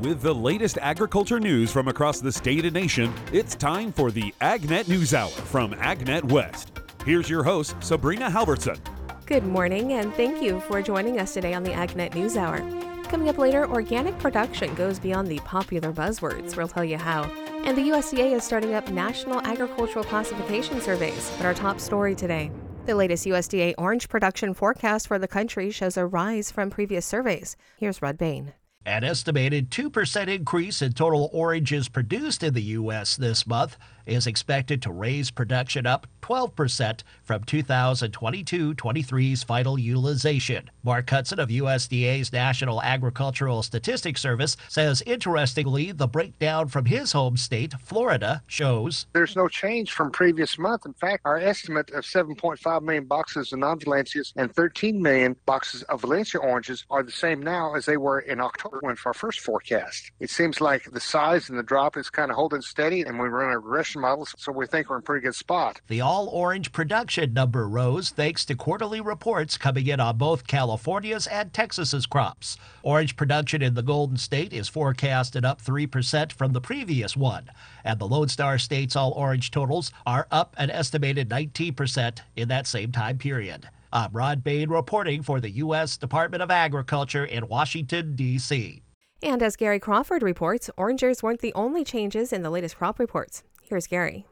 With the latest agriculture news from across the state and nation, it's time for the AgNet News Hour from AgNet West. Here's your host, Sabrina Halvorson. Good morning, and thank you for joining us today on the AgNet News Hour. Coming up later, organic production goes beyond the popular buzzwords. We'll tell you how. And the USDA is starting up national agricultural classification surveys. But our top story today. The latest USDA orange production forecast for the country shows a rise from previous surveys. Here's Rod Bain. An estimated 2% increase in total oranges produced in the U.S. this month is expected to raise production up 12% from 2022-23's final utilization. Mark Hudson of USDA's National Agricultural Statistics Service says interestingly, the breakdown from his home state, Florida, shows there's no change from previous month. In fact, our estimate of 7.5 million boxes of non-Valencias and 13 million boxes of Valencia oranges are the same now as they were in October when for our first forecast. It seems like the size and the drop is kind of holding steady and we run a regression models, so we think we're in a pretty good spot. The all orange production number rose thanks to quarterly reports coming in on both California's and Texas's crops. Orange production in the Golden State is forecasted up 3% from the previous one, and the Lone Star State's all orange totals are up an estimated 19% in that same time period. I'm Rod Bain reporting for the U.S. Department of Agriculture in Washington, D.C. And as Gary Crawford reports, orangers weren't the only changes in the latest crop reports. Here's Gary.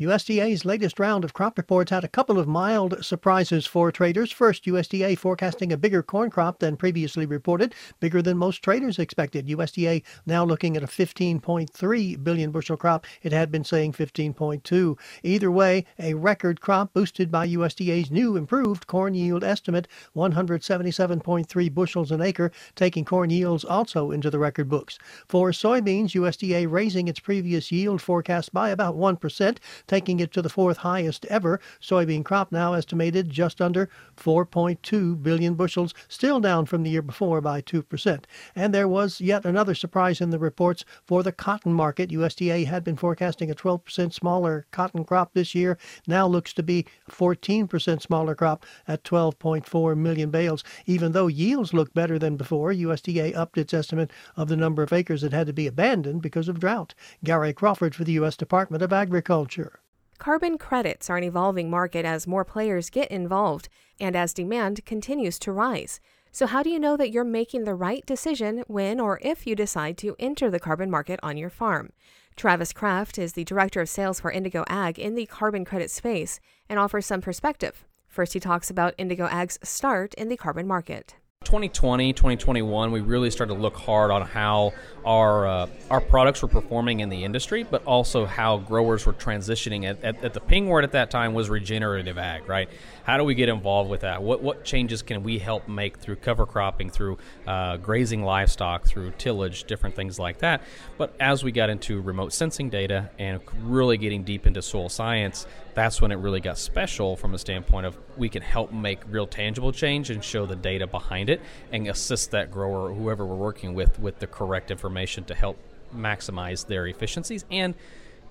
USDA's latest round of crop reports had a couple of mild surprises for traders. First, USDA forecasting a bigger corn crop than previously reported, bigger than most traders expected. USDA now looking at a 15.3 billion bushel crop. It had been saying 15.2. Either way, a record crop boosted by USDA's new improved corn yield estimate, 177.3 bushels an acre, taking corn yields also into the record books. For soybeans, USDA raising its previous yield forecast by about 1% taking it to the fourth highest ever. Soybean crop now estimated just under 4.2 billion bushels, still down from the year before by 2%. And there was yet another surprise in the reports for the cotton market. USDA had been forecasting a 12% smaller cotton crop this year, now looks to be 14% smaller crop at 12.4 million bales. Even though yields look better than before, USDA upped its estimate of the number of acres that had to be abandoned because of drought. Gary Crawford for the U.S. Department of Agriculture. Carbon credits are an evolving market as more players get involved and as demand continues to rise. So, how do you know that you're making the right decision when or if you decide to enter the carbon market on your farm? Travis Kraft is the director of sales for Indigo Ag in the carbon credit space and offers some perspective. First, he talks about Indigo Ag's start in the carbon market. 2020, 2021, we really started to look hard on how our uh, our products were performing in the industry, but also how growers were transitioning. At, at, at, the ping word at that time was regenerative ag, right? How do we get involved with that? What what changes can we help make through cover cropping, through uh, grazing livestock, through tillage, different things like that? But as we got into remote sensing data and really getting deep into soil science, that's when it really got special from a standpoint of we can help make real tangible change and show the data behind it and assist that grower or whoever we're working with with the correct information to help maximize their efficiencies and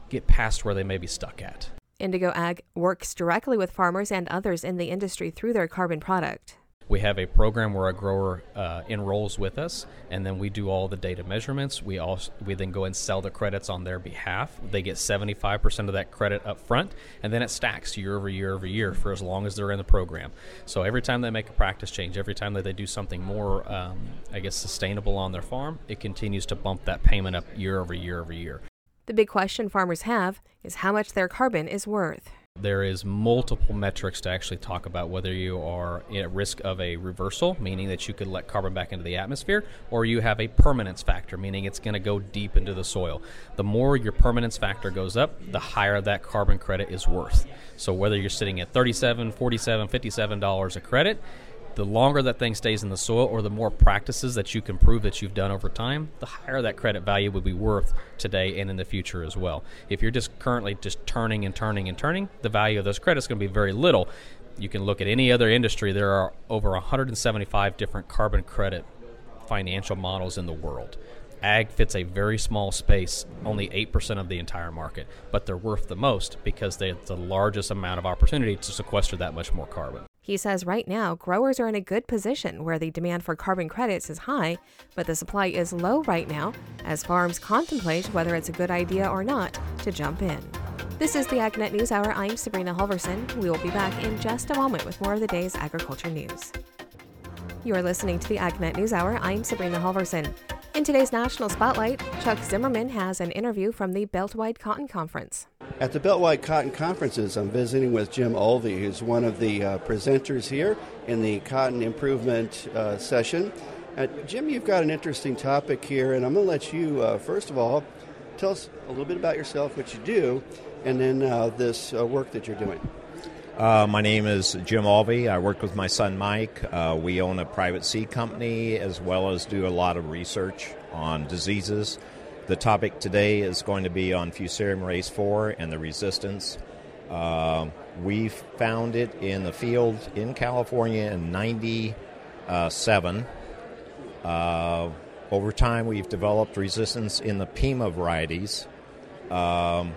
get past where they may be stuck at. Indigo Ag works directly with farmers and others in the industry through their carbon product. We have a program where a grower uh, enrolls with us, and then we do all the data measurements. We also we then go and sell the credits on their behalf. They get 75% of that credit up front, and then it stacks year over year over year for as long as they're in the program. So every time they make a practice change, every time that they do something more, um, I guess, sustainable on their farm, it continues to bump that payment up year over year over year. The big question farmers have is how much their carbon is worth. There is multiple metrics to actually talk about whether you are at risk of a reversal, meaning that you could let carbon back into the atmosphere, or you have a permanence factor, meaning it's going to go deep into the soil. The more your permanence factor goes up, the higher that carbon credit is worth. So whether you're sitting at 37, 47, 57 dollars a credit, the longer that thing stays in the soil or the more practices that you can prove that you've done over time, the higher that credit value would be worth today and in the future as well. If you're just currently just turning and turning and turning, the value of those credits is going to be very little. You can look at any other industry, there are over 175 different carbon credit financial models in the world. Ag fits a very small space, only 8% of the entire market, but they're worth the most because they have the largest amount of opportunity to sequester that much more carbon. He says right now, growers are in a good position where the demand for carbon credits is high, but the supply is low right now as farms contemplate whether it's a good idea or not to jump in. This is the AgNet News Hour. I'm Sabrina Halvorson. We will be back in just a moment with more of the day's agriculture news. You are listening to the AgNet News Hour. I'm Sabrina Halvorson. In today's National Spotlight, Chuck Zimmerman has an interview from the Beltwide Cotton Conference. At the Beltwide Cotton Conferences, I'm visiting with Jim Olvey, who's one of the uh, presenters here in the Cotton Improvement uh, session. Uh, Jim, you've got an interesting topic here, and I'm going to let you, uh, first of all, tell us a little bit about yourself, what you do, and then uh, this uh, work that you're doing. My name is Jim Olvey. I work with my son Mike. we own a private seed company as well as do a lot of research on diseases the topic today is going to be on Fusarium race 4 and the resistance. Uh, we found it in the field in California in 97. Uh, over time, we've developed resistance in the Pima varieties. Um,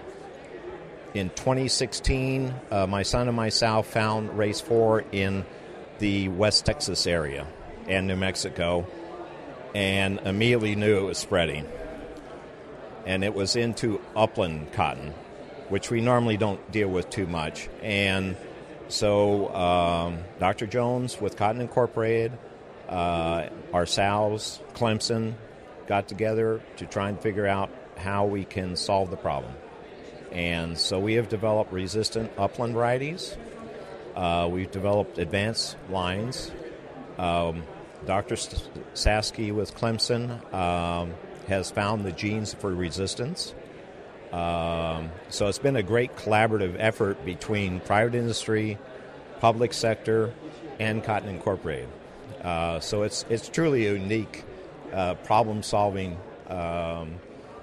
in 2016, uh, my son and myself found race 4 in the West Texas area and New Mexico and immediately knew it was spreading and it was into upland cotton, which we normally don't deal with too much. And so um, Dr. Jones with Cotton Incorporated, uh, ourselves, Clemson, got together to try and figure out how we can solve the problem. And so we have developed resistant upland varieties. Uh, we've developed advanced lines. Um, Dr. Saski with Clemson um, has found the genes for resistance. Um, so it's been a great collaborative effort between private industry, public sector, and Cotton Incorporated. Uh, so it's it's truly a unique uh, problem-solving um,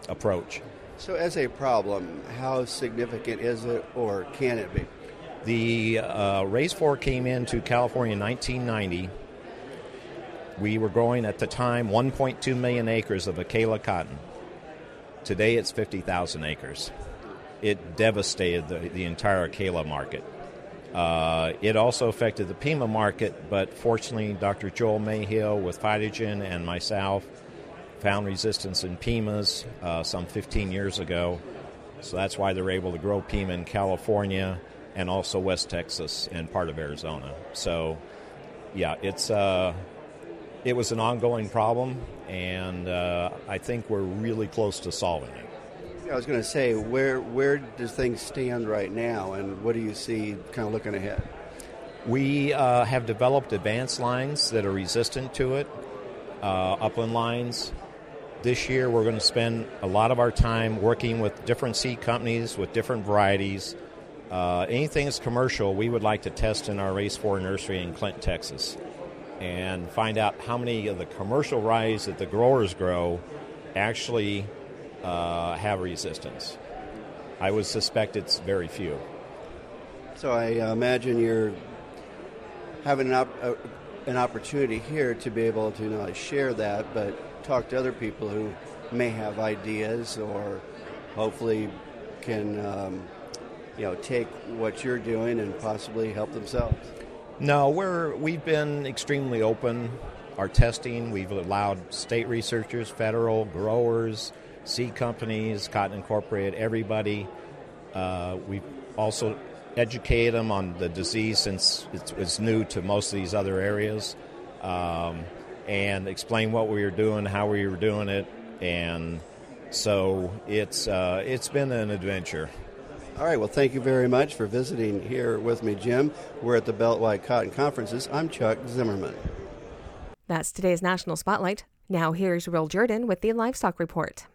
approach. So, as a problem, how significant is it, or can it be? The uh, Race 4 came into California in 1990 we were growing at the time 1.2 million acres of Acala cotton. Today it's 50,000 acres. It devastated the, the entire Acala market. Uh, it also affected the Pima market, but fortunately, Dr. Joel Mayhill with Phytogen and myself found resistance in Pimas uh, some 15 years ago. So that's why they're able to grow Pima in California and also West Texas and part of Arizona. So, yeah, it's uh, it was an ongoing problem, and uh, I think we're really close to solving it. I was going to say, where where does things stand right now, and what do you see kind of looking ahead? We uh, have developed advanced lines that are resistant to it, uh, upland lines. This year, we're going to spend a lot of our time working with different seed companies with different varieties. Uh, anything that's commercial, we would like to test in our Race 4 nursery in Clinton, Texas and find out how many of the commercial rice that the growers grow actually uh, have resistance. I would suspect it's very few. So I uh, imagine you're having an, op- uh, an opportunity here to be able to not only share that, but talk to other people who may have ideas or hopefully can um, you know take what you're doing and possibly help themselves. No, we're we've been extremely open. Our testing, we've allowed state researchers, federal growers, seed companies, Cotton Incorporated, everybody. Uh, we've also educated them on the disease since it's, new to most of these other areas, um, and explain what we were doing, how we were doing it, and so it's uh, it's been an adventure. All right, well, thank you very much for visiting here with me, Jim. We're at the Beltwide Cotton Conferences. I'm Chuck Zimmerman. That's today's National Spotlight. Now here's Will Jordan with the Livestock Report.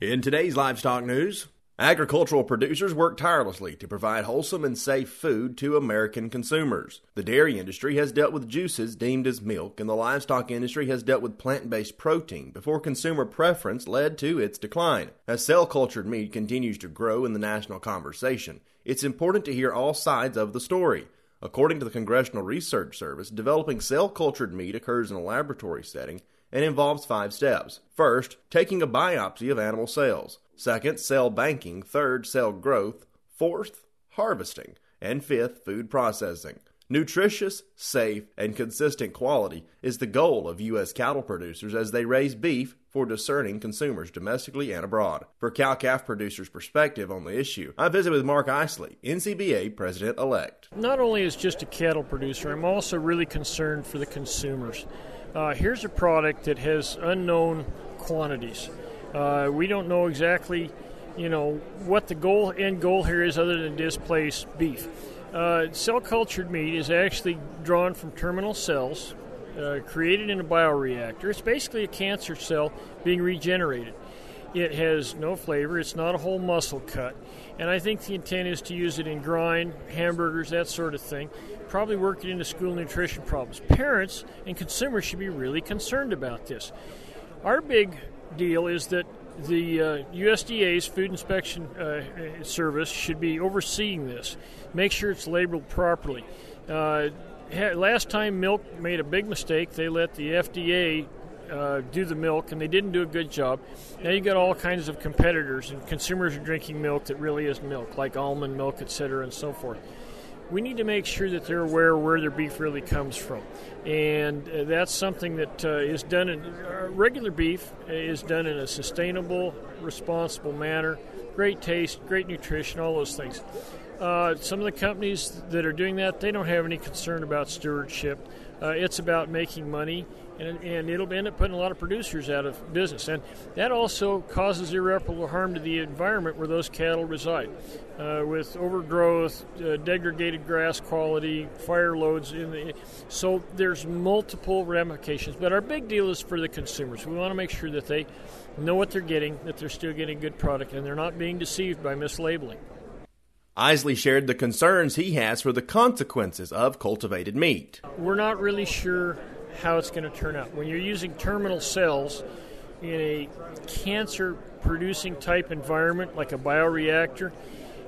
In today's livestock news, Agricultural producers work tirelessly to provide wholesome and safe food to American consumers. The dairy industry has dealt with juices deemed as milk, and the livestock industry has dealt with plant based protein before consumer preference led to its decline. As cell cultured meat continues to grow in the national conversation, it's important to hear all sides of the story. According to the Congressional Research Service, developing cell cultured meat occurs in a laboratory setting and involves five steps. First, taking a biopsy of animal cells. Second, cell banking. Third, cell growth. Fourth, harvesting. And fifth, food processing. Nutritious, safe, and consistent quality is the goal of U.S. cattle producers as they raise beef for discerning consumers domestically and abroad. For cow calf producers' perspective on the issue, I visit with Mark Eisele, NCBA President elect. Not only as just a cattle producer, I'm also really concerned for the consumers. Uh, here's a product that has unknown quantities. Uh, we don't know exactly, you know, what the goal end goal here is other than displace beef. Uh, cell cultured meat is actually drawn from terminal cells uh, created in a bioreactor. It's basically a cancer cell being regenerated. It has no flavor, it's not a whole muscle cut. And I think the intent is to use it in grind, hamburgers, that sort of thing. Probably work it into school nutrition problems. Parents and consumers should be really concerned about this. Our big deal is that the uh, USDA's Food Inspection uh, Service should be overseeing this. Make sure it's labeled properly. Uh, last time milk made a big mistake. They let the FDA uh, do the milk, and they didn't do a good job. Now you got all kinds of competitors, and consumers are drinking milk that really isn't milk, like almond milk, etc., and so forth we need to make sure that they're aware where their beef really comes from. And uh, that's something that uh, is done in uh, regular beef is done in a sustainable, responsible manner. Great taste, great nutrition, all those things. Uh, some of the companies that are doing that, they don't have any concern about stewardship. Uh, it's about making money and, and it'll end up putting a lot of producers out of business. And that also causes irreparable harm to the environment where those cattle reside, uh, with overgrowth, uh, degraded grass quality, fire loads. In the, so there's multiple ramifications. But our big deal is for the consumers. We want to make sure that they know what they're getting, that they're still getting good product, and they're not being deceived by mislabeling. Eisele shared the concerns he has for the consequences of cultivated meat. We're not really sure how it's going to turn out. When you're using terminal cells in a cancer producing type environment like a bioreactor,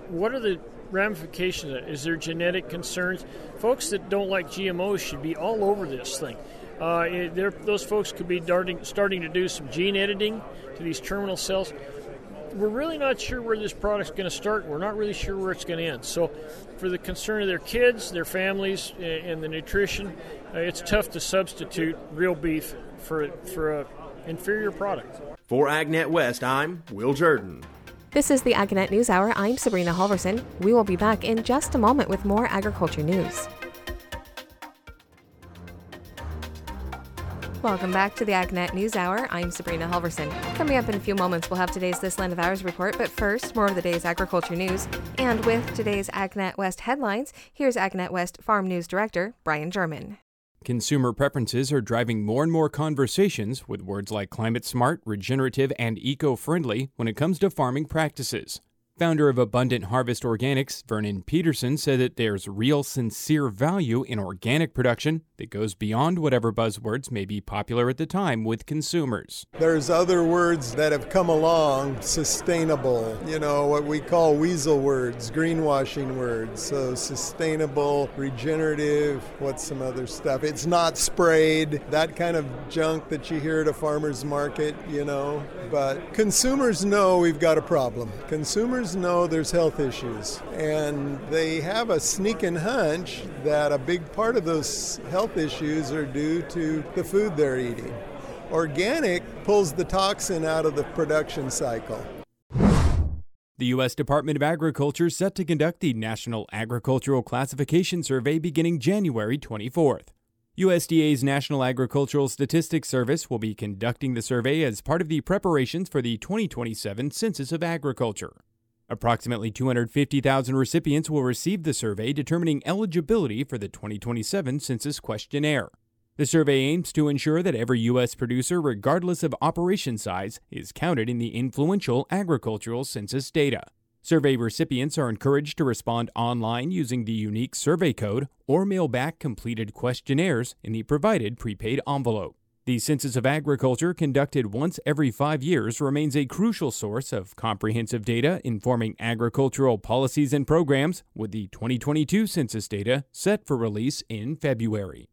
what are the ramifications of Is there genetic concerns? Folks that don't like GMOs should be all over this thing. Uh, those folks could be darting, starting to do some gene editing to these terminal cells we're really not sure where this product's going to start. We're not really sure where it's going to end. So, for the concern of their kids, their families, and the nutrition, uh, it's tough to substitute real beef for for a inferior product. For AgNet West, I'm Will Jordan. This is the AgNet News Hour. I'm Sabrina Halvorson. We will be back in just a moment with more agriculture news. Welcome back to the AgNet News Hour. I'm Sabrina Halvorson. Coming up in a few moments, we'll have today's This Land of Ours report, but first, more of the day's agriculture news. And with today's AgNet West headlines, here's AgNet West Farm News Director Brian German. Consumer preferences are driving more and more conversations with words like climate smart, regenerative, and eco friendly when it comes to farming practices. Founder of Abundant Harvest Organics, Vernon Peterson, said that there's real, sincere value in organic production that goes beyond whatever buzzwords may be popular at the time with consumers. There's other words that have come along sustainable, you know, what we call weasel words, greenwashing words. So, sustainable, regenerative, what's some other stuff? It's not sprayed, that kind of junk that you hear at a farmer's market, you know. But consumers know we've got a problem. Consumers know there's health issues, and they have a sneaking hunch that a big part of those health issues are due to the food they're eating. Organic pulls the toxin out of the production cycle. The U.S. Department of Agriculture set to conduct the National Agricultural Classification Survey beginning January 24th. USDA's National Agricultural Statistics Service will be conducting the survey as part of the preparations for the 2027 Census of Agriculture. Approximately 250,000 recipients will receive the survey determining eligibility for the 2027 Census questionnaire. The survey aims to ensure that every U.S. producer, regardless of operation size, is counted in the influential agricultural census data. Survey recipients are encouraged to respond online using the unique survey code or mail back completed questionnaires in the provided prepaid envelope. The Census of Agriculture, conducted once every five years, remains a crucial source of comprehensive data informing agricultural policies and programs, with the 2022 census data set for release in February.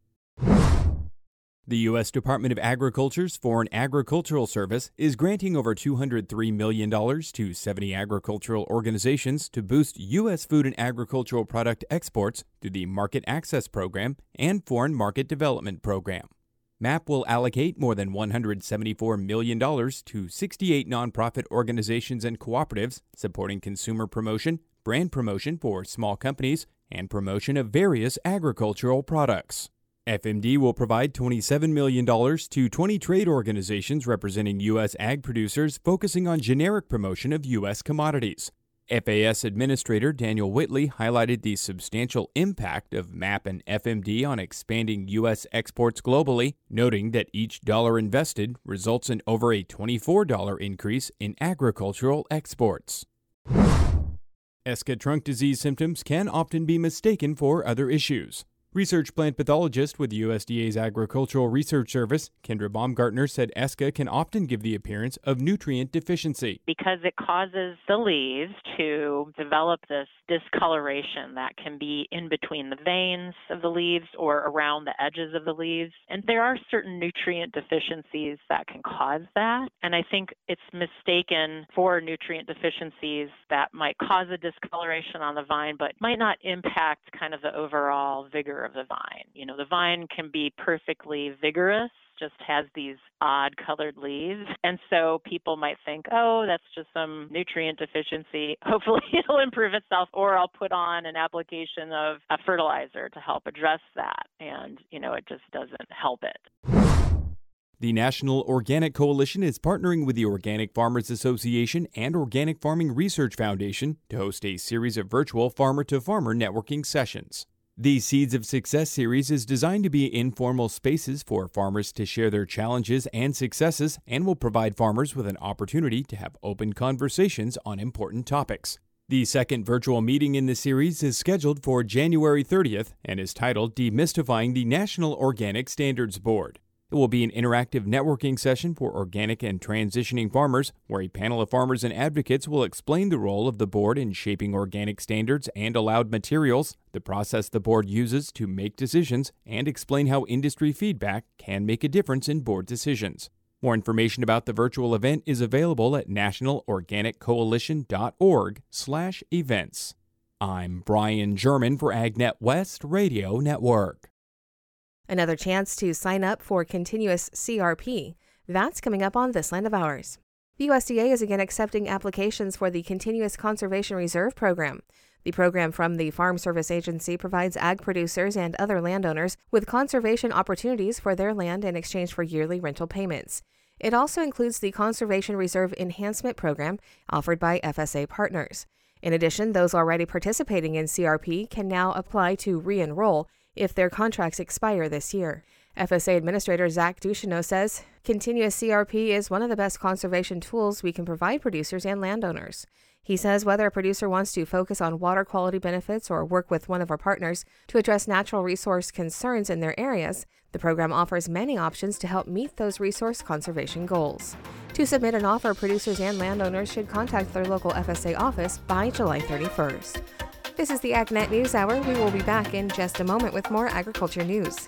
The U.S. Department of Agriculture's Foreign Agricultural Service is granting over $203 million to 70 agricultural organizations to boost U.S. food and agricultural product exports through the Market Access Program and Foreign Market Development Program. MAP will allocate more than $174 million to 68 nonprofit organizations and cooperatives supporting consumer promotion, brand promotion for small companies, and promotion of various agricultural products. FMD will provide $27 million to 20 trade organizations representing U.S. ag producers focusing on generic promotion of U.S. commodities. FAS Administrator Daniel Whitley highlighted the substantial impact of MAP and FMD on expanding U.S. exports globally, noting that each dollar invested results in over a $24 increase in agricultural exports. ESCA trunk disease symptoms can often be mistaken for other issues. Research plant pathologist with the USDA's Agricultural Research Service, Kendra Baumgartner, said ESCA can often give the appearance of nutrient deficiency. Because it causes the leaves to develop this discoloration that can be in between the veins of the leaves or around the edges of the leaves. And there are certain nutrient deficiencies that can cause that. And I think it's mistaken for nutrient deficiencies that might cause a discoloration on the vine, but might not impact kind of the overall vigor of the vine. You know, the vine can be perfectly vigorous just has these odd colored leaves. And so people might think, oh, that's just some nutrient deficiency. Hopefully it'll improve itself, or I'll put on an application of a fertilizer to help address that. And, you know, it just doesn't help it. The National Organic Coalition is partnering with the Organic Farmers Association and Organic Farming Research Foundation to host a series of virtual farmer to farmer networking sessions. The Seeds of Success series is designed to be informal spaces for farmers to share their challenges and successes and will provide farmers with an opportunity to have open conversations on important topics. The second virtual meeting in the series is scheduled for January 30th and is titled Demystifying the National Organic Standards Board. It will be an interactive networking session for organic and transitioning farmers, where a panel of farmers and advocates will explain the role of the board in shaping organic standards and allowed materials, the process the board uses to make decisions, and explain how industry feedback can make a difference in board decisions. More information about the virtual event is available at nationalorganiccoalition.org/events. I'm Brian German for AgNet West Radio Network. Another chance to sign up for continuous CRP. That's coming up on This Land of Ours. The USDA is again accepting applications for the Continuous Conservation Reserve Program. The program from the Farm Service Agency provides ag producers and other landowners with conservation opportunities for their land in exchange for yearly rental payments. It also includes the Conservation Reserve Enhancement Program offered by FSA partners. In addition, those already participating in CRP can now apply to re enroll if their contracts expire this year. FSA Administrator Zach Ducheneaux says continuous CRP is one of the best conservation tools we can provide producers and landowners. He says whether a producer wants to focus on water quality benefits or work with one of our partners to address natural resource concerns in their areas, the program offers many options to help meet those resource conservation goals. To submit an offer, producers and landowners should contact their local FSA office by July 31st. This is the AgNet News Hour. We will be back in just a moment with more agriculture news.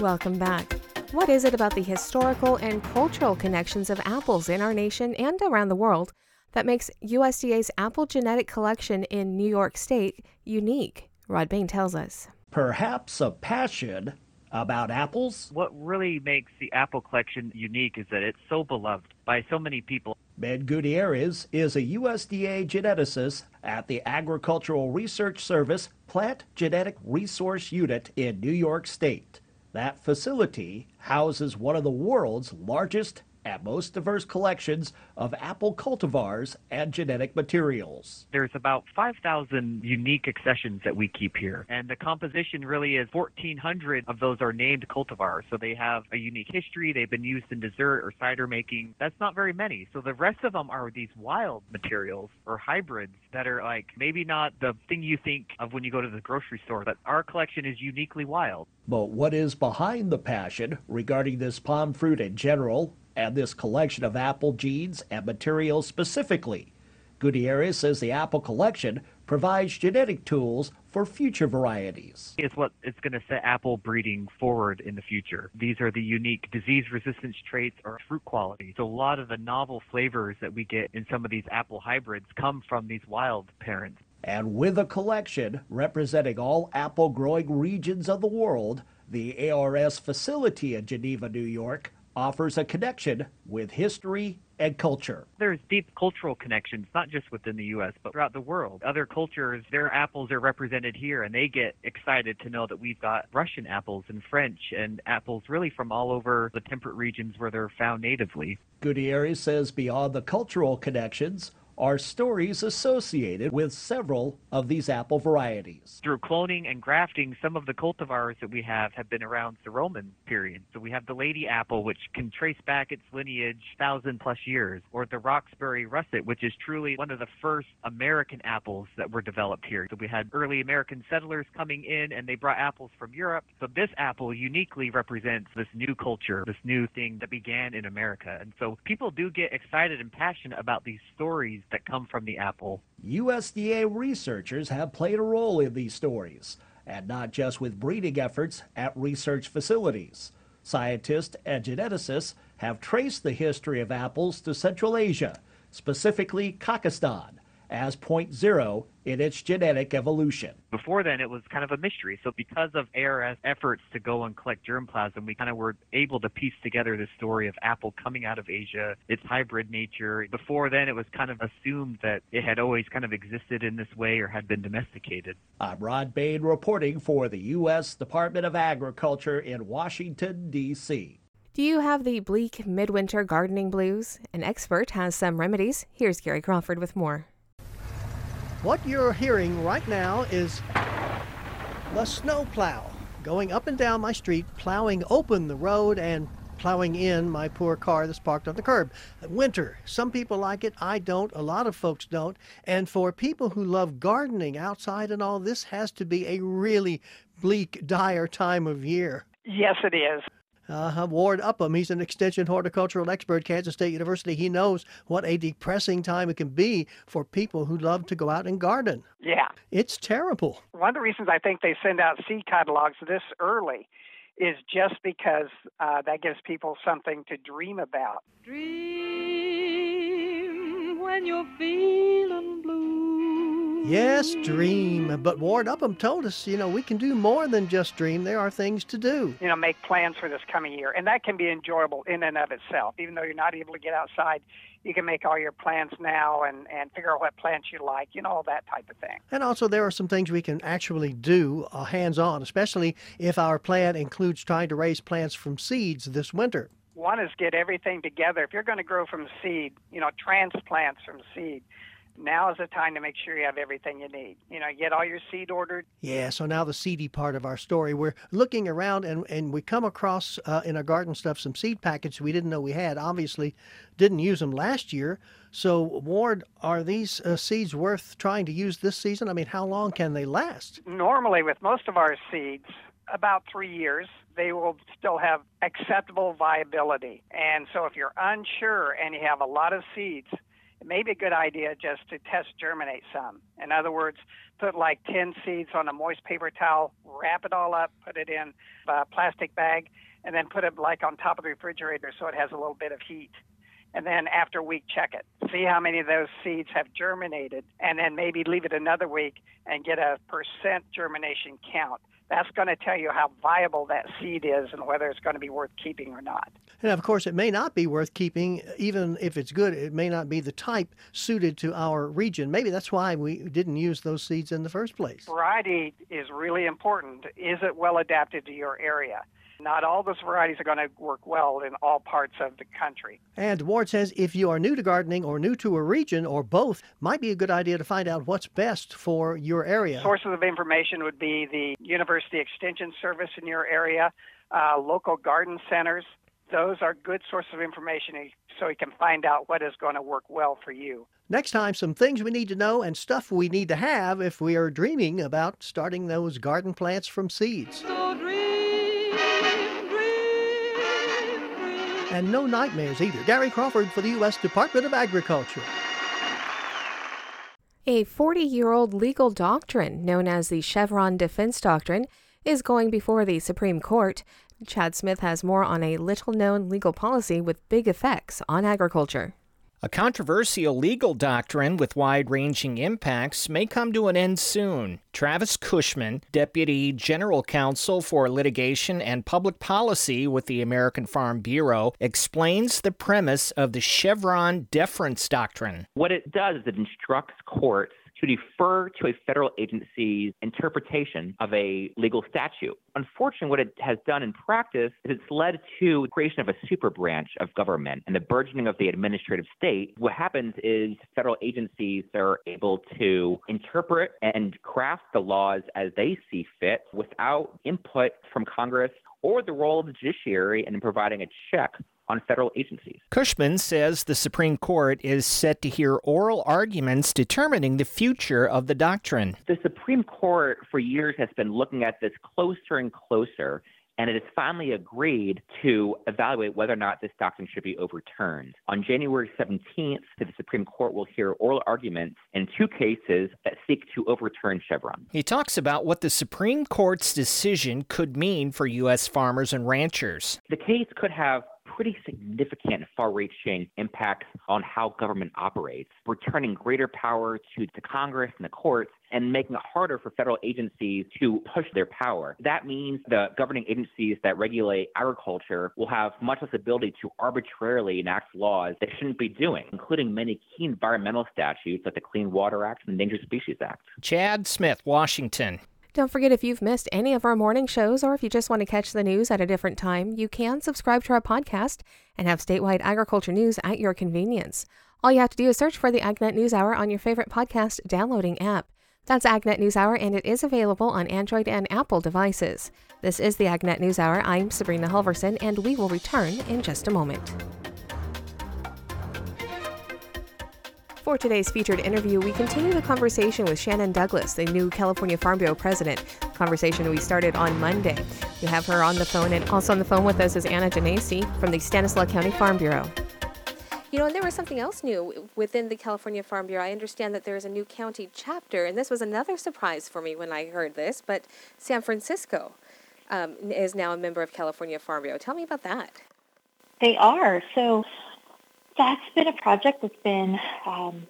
Welcome back. What is it about the historical and cultural connections of apples in our nation and around the world that makes USDA's apple genetic collection in New York State unique? Rod Bain tells us. Perhaps a passion about apples. What really makes the apple collection unique is that it's so beloved by so many people. Ben Gutierrez is a USDA geneticist at the Agricultural Research Service Plant Genetic Resource Unit in New York State. That facility houses one of the world's largest and most diverse collections of apple cultivars and genetic materials. There's about 5,000 unique accessions that we keep here, and the composition really is 1,400 of those are named cultivars, so they have a unique history. They've been used in dessert or cider making. That's not very many. So the rest of them are these wild materials or hybrids that are like maybe not the thing you think of when you go to the grocery store, but our collection is uniquely wild. But what is behind the passion regarding this pome fruit in general and this collection of apple genes and materials specifically. Gutierrez says the apple collection provides genetic tools for future varieties. It's what is going to set apple breeding forward in the future. These are the unique disease resistance traits or fruit quality. So a lot of the novel flavors that we get in some of these apple hybrids come from these wild parents. And with a collection representing all apple growing regions of the world, the ARS facility in Geneva, New York offers a connection with history and culture. There's deep cultural connections, not just within the U.S., but throughout the world. Other cultures, their apples are represented here, and they get excited to know that we've got Russian apples and French and apples really from all over the temperate regions where they're found natively. Gutierrez says beyond the cultural connections, are stories associated with several of these apple varieties. Through cloning and grafting, some of the cultivars that we have have been around the Roman period. So we have the lady apple, which can trace back its lineage thousand plus years, or the Roxbury russet, which is truly one of the first American apples that were developed here. So we had early American settlers coming in and they brought apples from Europe. So this apple uniquely represents this new culture, this new thing that began in America. And so people do get excited and passionate about these stories that come from the apple. USDA researchers have played a role in these stories, and not just with breeding efforts at research facilities. Scientists and geneticists have traced the history of apples to Central Asia, specifically Kazakhstan, as point zero in its genetic evolution. Before then, it was kind of a mystery. So, because of ARS efforts to go and collect germplasm, we kind of were able to piece together the story of apple coming out of Asia, its hybrid nature. Before then, it was kind of assumed that it had always kind of existed in this way or had been domesticated. I'm Rod Bain reporting for the U.S. Department of Agriculture in Washington, D.C. Do you have the bleak midwinter gardening blues? An expert has some remedies. Here's Gary Crawford with more. What you're hearing right now is the snowplow going up and down my street, plowing open the road and plowing in my poor car that's parked on the curb. Winter, some people like it, I don't, a lot of folks don't. And for people who love gardening outside and all, this has to be a really bleak, dire time of year. Yes, it is. Uh, Ward Upham, he's an extension horticultural expert, at Kansas State University. He knows what a depressing time it can be for people who love to go out and garden. Yeah. It's terrible. One of the reasons I think they send out seed catalogs this early is just because uh, that gives people something to dream about. Dream when you're feeling blue. Yes, dream. But Ward Upham told us, you know, we can do more than just dream. There are things to do. You know, make plans for this coming year. And that can be enjoyable in and of itself. Even though you're not able to get outside, you can make all your plans now and, and figure out what plants you like, you know, all that type of thing. And also, there are some things we can actually do uh, hands on, especially if our plan includes trying to raise plants from seeds this winter. One is get everything together. If you're going to grow from seed, you know, transplants from seed, now is the time to make sure you have everything you need. You know, get all your seed ordered. Yeah, so now the seedy part of our story. We're looking around and, and we come across uh, in our garden stuff some seed packets we didn't know we had. Obviously, didn't use them last year. So, Ward, are these uh, seeds worth trying to use this season? I mean, how long can they last? Normally, with most of our seeds, about three years, they will still have acceptable viability. And so, if you're unsure and you have a lot of seeds, it may be a good idea just to test germinate some. In other words, put like 10 seeds on a moist paper towel, wrap it all up, put it in a plastic bag, and then put it like on top of the refrigerator so it has a little bit of heat. And then after a week, check it. See how many of those seeds have germinated, and then maybe leave it another week and get a percent germination count that's going to tell you how viable that seed is and whether it's going to be worth keeping or not. And of course, it may not be worth keeping, even if it's good. It may not be the type suited to our region. Maybe that's why we didn't use those seeds in the first place. Variety is really important. Is it well adapted to your area? Not all those varieties are going to work well in all parts of the country. And Ward says if you are new to gardening or new to a region or both, might be a good idea to find out what's best for your area. Sources of information would be the University Extension Service in your area, uh, local garden centers. Those are good sources of information so you can find out what is going to work well for you. Next time, some things we need to know and stuff we need to have if we are dreaming about starting those garden plants from seeds. And no nightmares either. Gary Crawford for the U.S. Department of Agriculture. A 40 year old legal doctrine known as the Chevron Deference Doctrine is going before the Supreme Court. Chad Smith has more on a little known legal policy with big effects on agriculture. A controversial legal doctrine with wide ranging impacts may come to an end soon. Travis Cushman, Deputy General Counsel for Litigation and Public Policy with the American Farm Bureau, explains the premise of the Chevron deference doctrine. What it does is it instructs courts to defer to a federal agency's interpretation of a legal statute. Unfortunately, what it has done in practice is it's led to the creation of a super branch of government and the burgeoning of the administrative state. What happens is federal agencies are able to interpret and craft the laws as they see fit without input from Congress or the role of the judiciary in providing a check on federal agencies. Cushman says the Supreme Court is set to hear oral arguments determining the future of the doctrine. The Supreme Court for years has been looking at this closer and closer and it has finally agreed to evaluate whether or not this doctrine should be overturned. On January 17th, the Supreme Court will hear oral arguments in two cases that seek to overturn Chevron. He talks about what the Supreme Court's decision could mean for U.S. farmers and ranchers. The case could have pretty significant far-reaching impacts on how government operates, returning greater power to the Congress and the courts and making it harder for federal agencies to push their power. That means the governing agencies that regulate agriculture will have much less ability to arbitrarily enact laws they shouldn't be doing, including many key environmental statutes like the Clean Water Act and the Endangered Species Act. Chad Smith, Washington. Don't forget if you've missed any of our morning shows or if you just want to catch the news at a different time, you can subscribe to our podcast and have statewide agriculture news at your convenience. All you have to do is search for the AgNet News Hour on your favorite podcast downloading app. That's AgNet News Hour, and it is available on Android and Apple devices. This is the AgNet News Hour. I'm Sabrina Halvorson, and we will return in just a moment. For today's featured interview, we continue the conversation with Shannon Douglas, the new California Farm Bureau president. Conversation we started on Monday. We have her on the phone, and also on the phone with us is Anna Genesi from the Stanislaus County Farm Bureau. You know, and there was something else new within the California Farm Bureau. I understand that there is a new county chapter, and this was another surprise for me when I heard this. But San Francisco um, is now a member of California Farm Bureau. Tell me about that. They are. So that's been a project that's been um,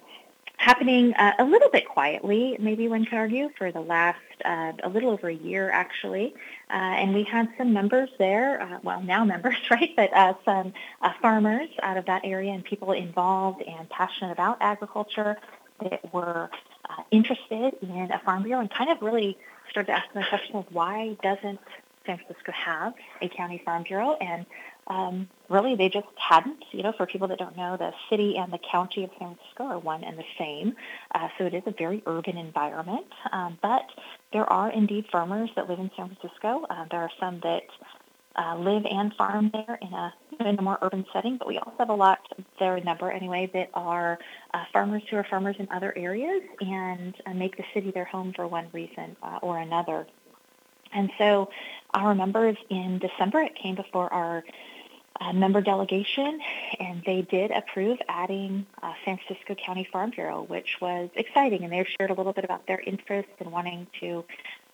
happening uh, a little bit quietly, maybe one could argue, for the last uh, a little over a year, actually. Uh, and we had some members there, uh, well, now members, right, but uh, some uh, farmers out of that area and people involved and passionate about agriculture that were interested in a farm bureau and kind of really started asking the question of why doesn't San Francisco have a county farm bureau? And um, really they just hadn't. You know, for people that don't know, the city and the county of San Francisco are one and the same. Uh, so it is a very urban environment. Um, but there are indeed farmers that live in San Francisco. Uh, there are some that uh, live and farm there in a in a more urban setting, but we also have a lot, there number anyway, that are uh, farmers who are farmers in other areas and uh, make the city their home for one reason uh, or another. And so our members in December, it came before our uh, member delegation, and they did approve adding uh, San Francisco County Farm Bureau, which was exciting. And they shared a little bit about their interest in wanting to,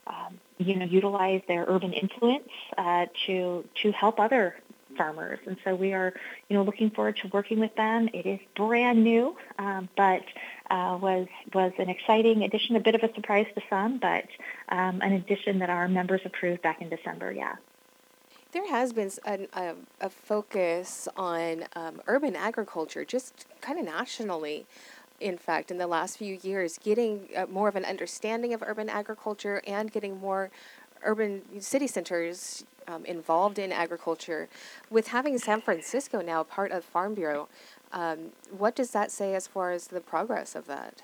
um, you know, utilize their urban influence uh, to to help other farmers. And so we are, you know, looking forward to working with them. It is brand new, um, but uh, was was an exciting addition, a bit of a surprise to some, but um, an addition that our members approved back in December. Yeah. There has been a, a, focus on um, urban agriculture, just kind of nationally. In fact, in the last few years, getting uh, more of an understanding of urban agriculture and getting more urban city centers um, involved in agriculture. With having San Francisco now part of Farm Bureau, um, what does that say as far as the progress of that?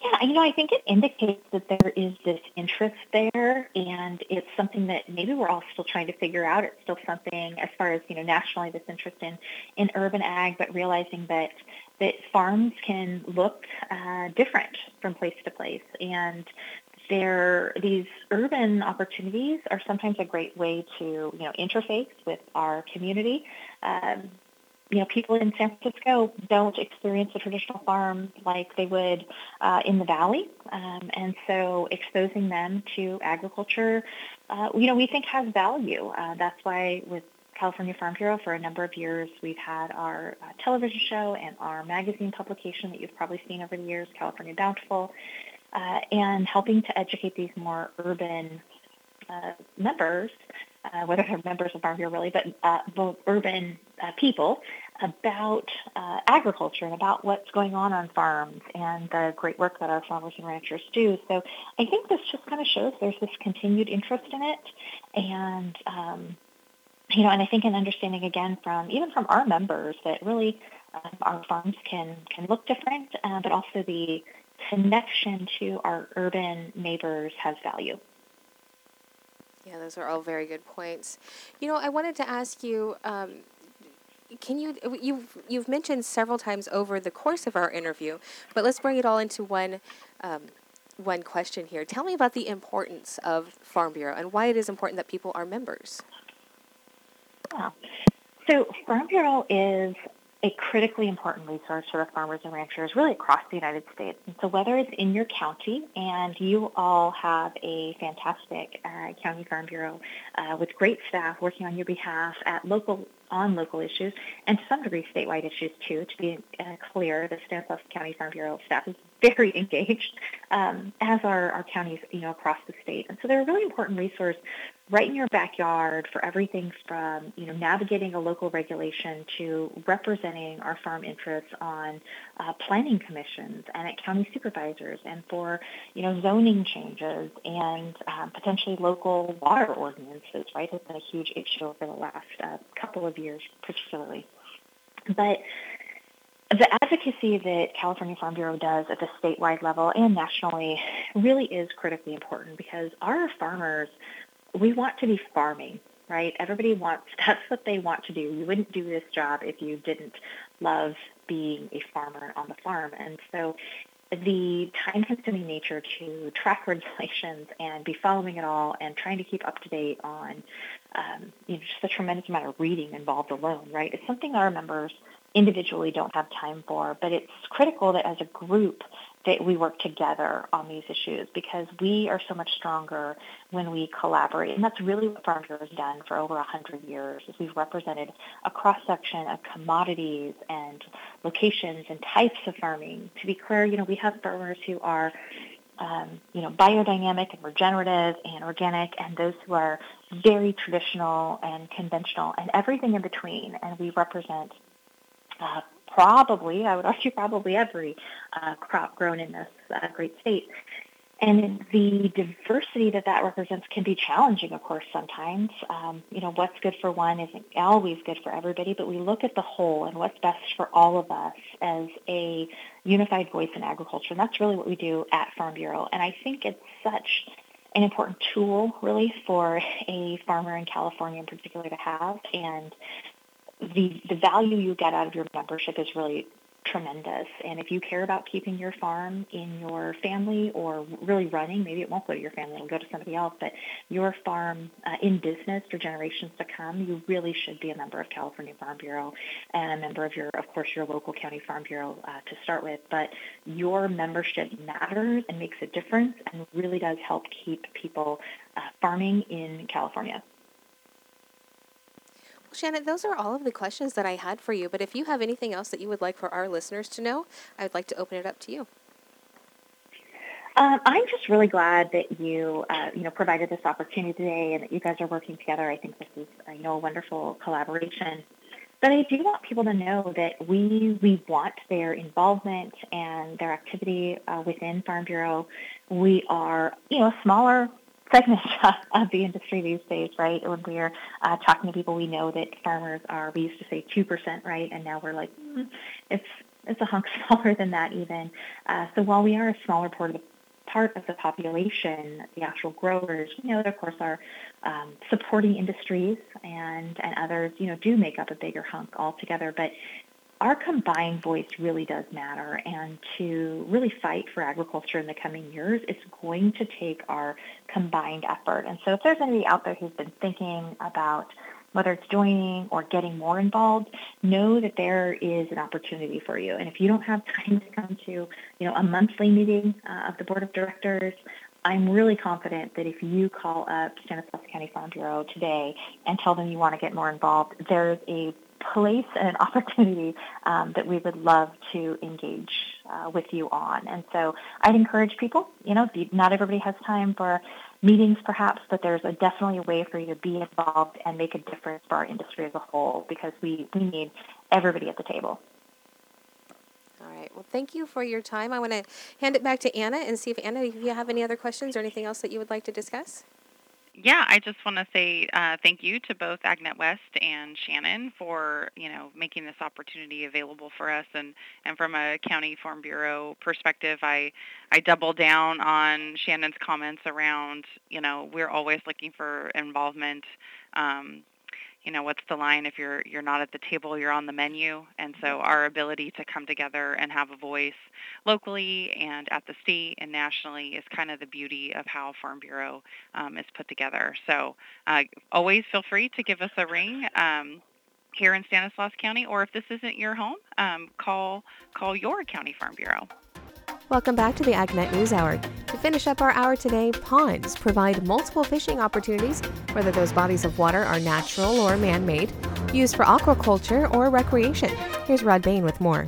Yeah, you know, I think it indicates that there is this interest there, and it's something that maybe we're all still trying to figure out. It's still something, as far as you know, nationally, this interest in in urban ag, but realizing that that farms can look uh, different from place to place, and there these urban opportunities are sometimes a great way to you know interface with our community. Um, you know, people in San Francisco don't experience a traditional farm like they would uh, in the valley, um, and so exposing them to agriculture, uh, you know, we think has value. Uh, that's why with California Farm Bureau for a number of years. We've had our uh, television show and our magazine publication that you've probably seen over the years, California Bountiful, uh, and helping to educate these more urban uh, members, uh, whether they're members of Farm Bureau really, but uh, urban uh, people about agriculture and about what's going on on farms and the great work that our farmers and ranchers do. So I think this just kind of shows there's this continued interest in it and um, you know, and I think an understanding again from even from our members that really um, our farms can can look different, uh, but also the connection to our urban neighbors has value. Yeah, those are all very good points. You know, I wanted to ask you. Um, can you you've you've mentioned several times over the course of our interview, but let's bring it all into one um, one question here. Tell me about the importance of Farm Bureau and why it is important that people are members. Yeah. So Farm Bureau is a critically important resource for the farmers and ranchers really across the United States. And so whether it's in your county, and you all have a fantastic uh, county farm bureau uh, with great staff working on your behalf at local on local issues and to some degree statewide issues too. To be uh, clear, the Stanislaus County Farm Bureau staff is very engaged, um, as are our counties, you know, across the state. And so they're a really important resource right in your backyard for everything from you know navigating a local regulation to representing our farm interests on uh, planning commissions and at county supervisors and for you know zoning changes and um, potentially local water ordinances right? Has been a huge issue over the last uh, couple of years particularly. But the advocacy that California Farm Bureau does at the statewide level and nationally really is critically important because our farmers we want to be farming, right? Everybody wants, that's what they want to do. You wouldn't do this job if you didn't love being a farmer on the farm. And so the time-consuming nature to track regulations and be following it all and trying to keep up to date on um, you know, just the tremendous amount of reading involved alone, right? It's something our members individually don't have time for, but it's critical that as a group that we work together on these issues because we are so much stronger when we collaborate. And that's really what Farm Bureau has done for over 100 years is we've represented a cross-section of commodities and locations and types of farming. To be clear, you know, we have farmers who are um, you know, biodynamic and regenerative and organic, and those who are very traditional and conventional, and everything in between. And we represent uh, probably, I would argue probably every uh, crop grown in this uh, great state. And the diversity that that represents can be challenging, of course, sometimes. Um, you know, what's good for one isn't always good for everybody, but we look at the whole and what's best for all of us as a unified voice in agriculture. And that's really what we do at Farm Bureau. And I think it's such an important tool, really, for a farmer in California in particular to have. And the the value you get out of your membership is really tremendous. And if you care about keeping your farm in your family or really running, maybe it won't go to your family, it'll go to somebody else, but your farm uh, in business for generations to come, you really should be a member of California Farm Bureau and a member of your, of course, your local county farm bureau uh, to start with. But your membership matters and makes a difference and really does help keep people uh, farming in California. Shannon, those are all of the questions that I had for you. But if you have anything else that you would like for our listeners to know, I would like to open it up to you. Um, I'm just really glad that you, uh, you know, provided this opportunity today, and that you guys are working together. I think this is, you know, a wonderful collaboration. But I do want people to know that we we want their involvement and their activity uh, within Farm Bureau. We are, you know, a smaller segment of the industry these days, right? When we're uh, talking to people, we know that farmers are, we used to say 2%, right? And now we're like, mm, it's, it's a hunk smaller than that even. Uh, so while we are a smaller part of the part of the population, the actual growers, you know, that of course are um, supporting industries and, and others, you know, do make up a bigger hunk altogether. But our combined voice really does matter. And to really fight for agriculture in the coming years, it's going to take our combined effort. And so if there's anybody out there who's been thinking about whether it's joining or getting more involved, know that there is an opportunity for you. And if you don't have time to come to, you know, a monthly meeting uh, of the board of directors, I'm really confident that if you call up Stanislaus County Farm Bureau today and tell them you want to get more involved, there's a place and an opportunity um, that we would love to engage uh, with you on. And so I'd encourage people, you know, not everybody has time for meetings perhaps, but there's a, definitely a way for you to be involved and make a difference for our industry as a whole because we, we need everybody at the table. All right. Well, thank you for your time. I want to hand it back to Anna and see if Anna, if you have any other questions or anything else that you would like to discuss yeah, I just want to say uh, thank you to both Agnet West and Shannon for you know making this opportunity available for us. And, and from a county farm bureau perspective, I I double down on Shannon's comments around you know we're always looking for involvement. Um, you know what's the line if you're you're not at the table you're on the menu. And so our ability to come together and have a voice locally and at the state and nationally is kind of the beauty of how farm bureau um, is put together. So uh, always feel free to give us a ring um, here in Stanislaus County or if this isn't your home um, call call your county farm bureau Welcome back to the AgNet News Hour. To finish up our hour today, ponds provide multiple fishing opportunities, whether those bodies of water are natural or man made, used for aquaculture or recreation. Here's Rod Bain with more.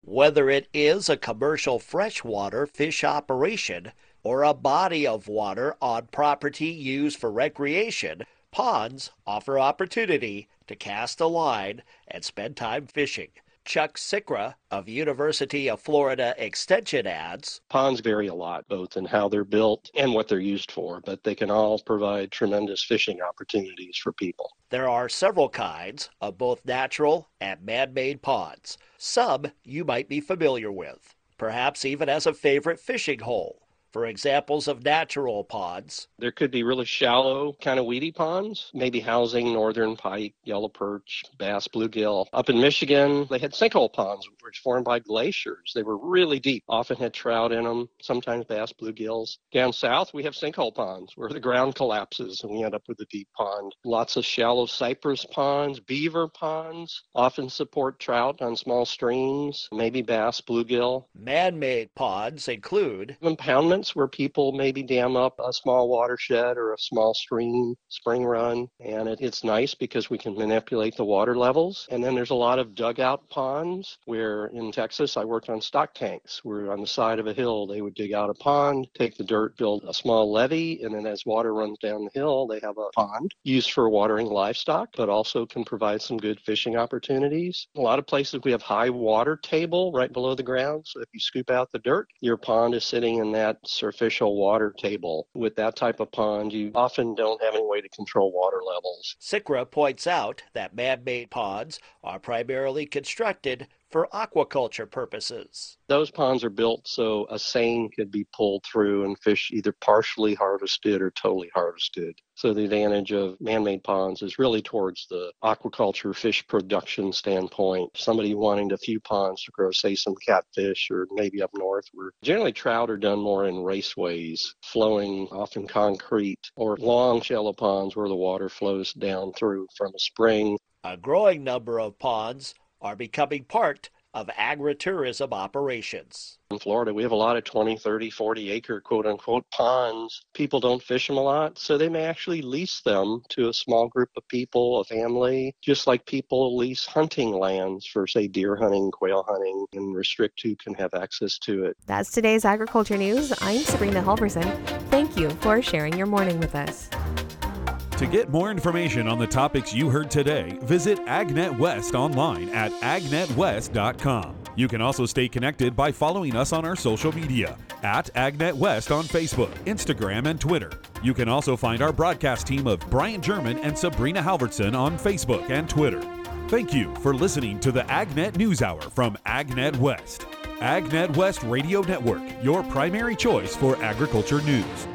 Whether it is a commercial freshwater fish operation or a body of water on property used for recreation, ponds offer opportunity to cast a line and spend time fishing. Chuck Cichra of University of Florida Extension adds Ponds vary a lot, both in how they're built and what they're used for, but they can all provide tremendous fishing opportunities for people. There are several kinds of both natural and man made ponds. Some you might be familiar with, perhaps even as a favorite fishing hole for examples of natural ponds. There could be really shallow, kind of weedy ponds, maybe housing northern pike, yellow perch, bass, bluegill. Up in Michigan, they had sinkhole ponds, which formed by glaciers. They were really deep, often had trout in them, sometimes bass, bluegills. Down south, we have sinkhole ponds where the ground collapses and we end up with a deep pond. Lots of shallow cypress ponds, beaver ponds, often support trout on small streams, maybe bass, bluegill. Man made ponds include impoundment where people maybe dam up a small watershed or a small stream, spring run, and it, it's nice because we can manipulate the water levels. And then there's a lot of dugout ponds where in Texas I worked on stock tanks where on the side of a hill they would dig out a pond, take the dirt, build a small levee, and then as water runs down the hill, they have a pond used for watering livestock, but also can provide some good fishing opportunities. A lot of places we have high water table right below the ground, so if you scoop out the dirt, your pond is sitting in that surficial water table. With that type of pond, you often don't have any way to control water levels. Cichra points out that man made ponds are primarily constructed for aquaculture purposes. Those ponds are built so a seine could be pulled through and fish either partially harvested or totally harvested. So the advantage of man-made ponds is really towards the aquaculture fish production standpoint. Somebody wanting a few ponds to grow, say, some catfish or maybe up north, where generally trout are done more in raceways, flowing often concrete, or long shallow ponds where the water flows down through from a spring. A growing number of ponds are becoming part of agritourism operations. In Florida, we have a lot of 20, 30, 40 acre quote unquote ponds. People don't fish them a lot, so they may actually lease them to a small group of people, a family, just like people lease hunting lands for, say, deer hunting, quail hunting, and restrict who can have access to it. That's today's agriculture news. I'm Sabrina Halvorson. Thank you for sharing your morning with us. To get more information on the topics you heard today, visit AgNet West online at agnetwest.com. You can also stay connected by following us on our social media at AgNet West on Facebook, Instagram, and Twitter. You can also find our broadcast team of Brian German and Sabrina Halvorson on Facebook and Twitter. Thank you for listening to the AgNet News Hour from AgNet West. AgNet West Radio Network, your primary choice for agriculture news.